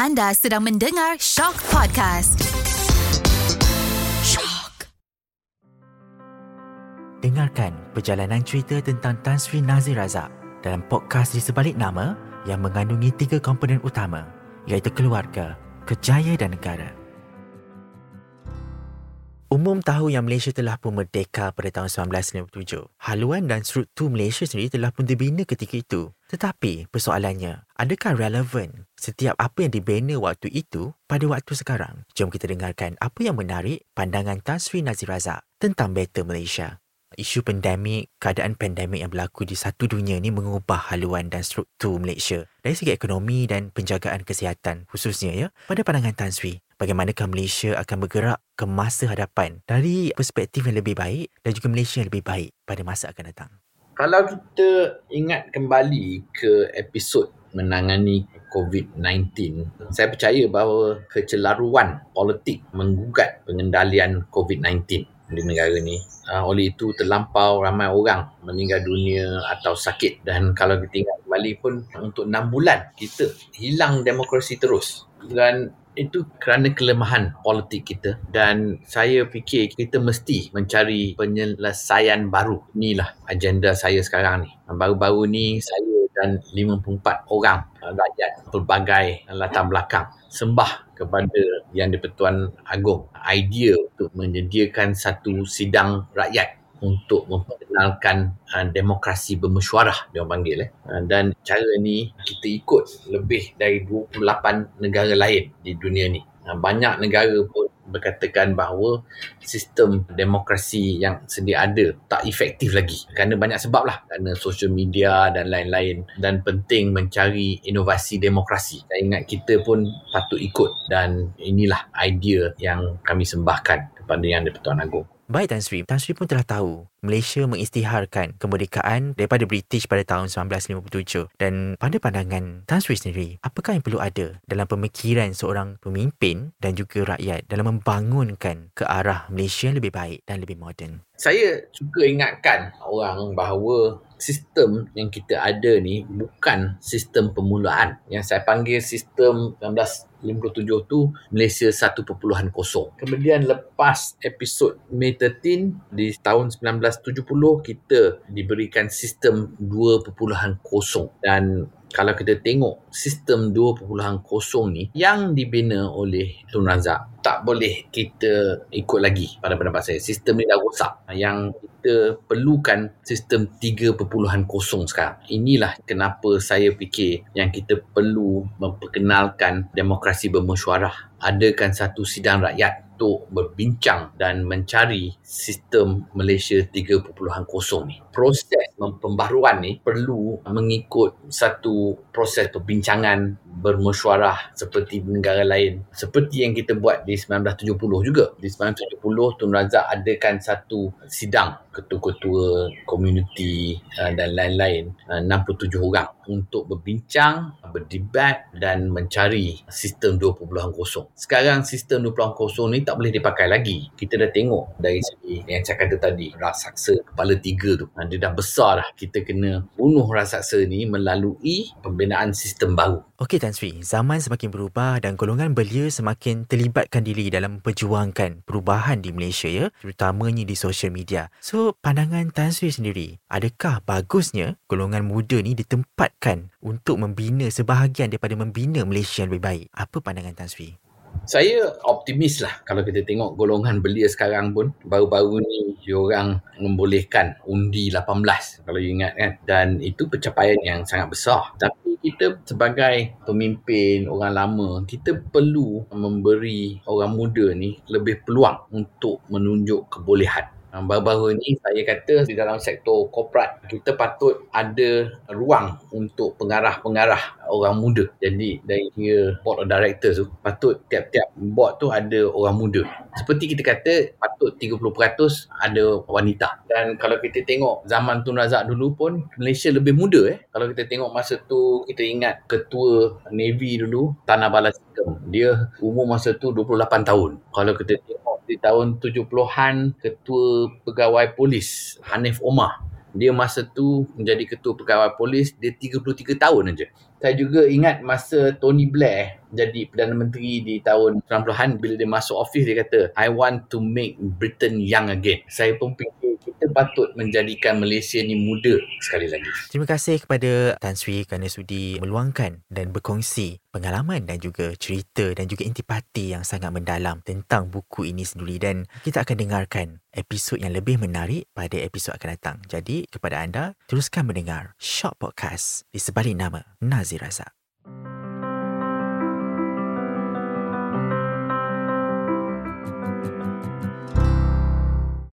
Anda sedang mendengar Shock Podcast. Shock. Dengarkan perjalanan cerita tentang Tan Sri Nazir Razak dalam podcast di sebalik nama yang mengandungi tiga komponen utama iaitu keluarga, kejaya dan negara. Umum tahu yang Malaysia telah pun merdeka pada tahun 1957. Haluan dan struktur Malaysia sendiri telah pun dibina ketika itu. Tetapi persoalannya, adakah relevan setiap apa yang dibina waktu itu pada waktu sekarang? Jom kita dengarkan apa yang menarik pandangan Tan Sri Nazir Razak tentang Better Malaysia. Isu pandemik, keadaan pandemik yang berlaku di satu dunia ini mengubah haluan dan struktur Malaysia dari segi ekonomi dan penjagaan kesihatan khususnya ya. Pada pandangan Tan Sri, bagaimanakah Malaysia akan bergerak ke masa hadapan dari perspektif yang lebih baik dan juga Malaysia yang lebih baik pada masa akan datang? Kalau kita ingat kembali ke episod menangani COVID-19, saya percaya bahawa kecelaruan politik menggugat pengendalian COVID-19 di negara ni. Uh, oleh itu terlampau ramai orang meninggal dunia atau sakit dan kalau kita ingat kembali pun untuk 6 bulan kita hilang demokrasi terus dan itu kerana kelemahan politik kita dan saya fikir kita mesti mencari penyelesaian baru. Inilah agenda saya sekarang ni. Baru-baru ni saya dan 54 orang rakyat pelbagai latar belakang sembah kepada Yang di-Pertuan Agong idea untuk menyediakan satu sidang rakyat untuk memperkenalkan uh, demokrasi bermesyuarah dia panggil eh. Uh, dan cara ni kita ikut lebih dari 28 negara lain di dunia ni. Uh, banyak negara pun berkatakan bahawa sistem demokrasi yang sedia ada tak efektif lagi. Kerana banyak sebab lah. Kerana social media dan lain-lain. Dan penting mencari inovasi demokrasi. Saya ingat kita pun patut ikut. Dan inilah idea yang kami sembahkan kepada Yang di-Pertuan Agong. Baik Tan Sri, Tan Sri pun telah tahu Malaysia mengisytiharkan kemerdekaan daripada British pada tahun 1957 dan pada pandangan Tan Sri sendiri, apakah yang perlu ada dalam pemikiran seorang pemimpin dan juga rakyat dalam membangunkan ke arah Malaysia yang lebih baik dan lebih moden? Saya suka ingatkan orang bahawa sistem yang kita ada ni bukan sistem permulaan. Yang saya panggil sistem 1957 tu Malaysia 1.0. Kemudian lepas episod May 13 di tahun 1970 kita diberikan sistem 2.0 dan kalau kita tengok sistem 2.0 ni yang dibina oleh Tun Razak tak boleh kita ikut lagi pada pendapat saya. Sistem ni dah rosak. Yang kita perlukan sistem 3.0 sekarang. Inilah kenapa saya fikir yang kita perlu memperkenalkan demokrasi bermesyuarah. Adakan satu sidang rakyat untuk berbincang dan mencari sistem Malaysia 3.0 ni. Proses pembaruan ni perlu mengikut satu proses perbincangan bermesyuarah seperti negara lain. Seperti yang kita buat di 1970 juga. Di 1970 Tun Razak adakan satu sidang ketua-ketua komuniti uh, dan lain-lain uh, 67 orang untuk berbincang, berdebat dan mencari sistem 2.0. Sekarang sistem 2.0 ni tak boleh dipakai lagi. Kita dah tengok dari segi yang saya kata tadi, raksasa kepala tiga tu. Uh, dia dah besar dah. Kita kena bunuh raksasa ni melalui pembinaan sistem baru. Okey Tan Sri, zaman semakin berubah dan golongan belia semakin terlibatkan diri dalam perjuangkan perubahan di Malaysia ya, terutamanya di social media. So, pandangan Tan Sri sendiri, adakah bagusnya golongan muda ni ditempatkan untuk membina sebahagian daripada membina Malaysia yang lebih baik? Apa pandangan Tan Sri? Saya optimis lah kalau kita tengok golongan belia sekarang pun baru-baru ni diorang membolehkan undi 18 kalau you ingat kan dan itu pencapaian yang sangat besar tapi kita sebagai pemimpin orang lama kita perlu memberi orang muda ni lebih peluang untuk menunjuk kebolehan baru-baru ni saya kata di dalam sektor korporat kita patut ada ruang untuk pengarah-pengarah orang muda. Jadi dari board of directors tu patut tiap-tiap board tu ada orang muda. Seperti kita kata patut 30% ada wanita. Dan kalau kita tengok zaman Tun Razak dulu pun Malaysia lebih muda eh. Kalau kita tengok masa tu kita ingat ketua Navy dulu Tanah Balas Dia umur masa tu 28 tahun. Kalau kita tengok di tahun 70-an ketua pegawai polis Hanif Omar dia masa tu menjadi ketua pegawai polis dia 33 tahun aja Saya juga ingat masa Tony Blair jadi Perdana Menteri di tahun 90-an bila dia masuk office dia kata I want to make Britain young again. Saya pun fikir kita patut menjadikan Malaysia ni muda sekali lagi. Terima kasih kepada Tan Sri kerana sudi meluangkan dan berkongsi pengalaman dan juga cerita dan juga intipati yang sangat mendalam tentang buku ini sendiri dan kita akan dengarkan episod yang lebih menarik pada episod akan datang. Jadi kepada anda, teruskan mendengar Short Podcast di sebalik nama Nazir Razak.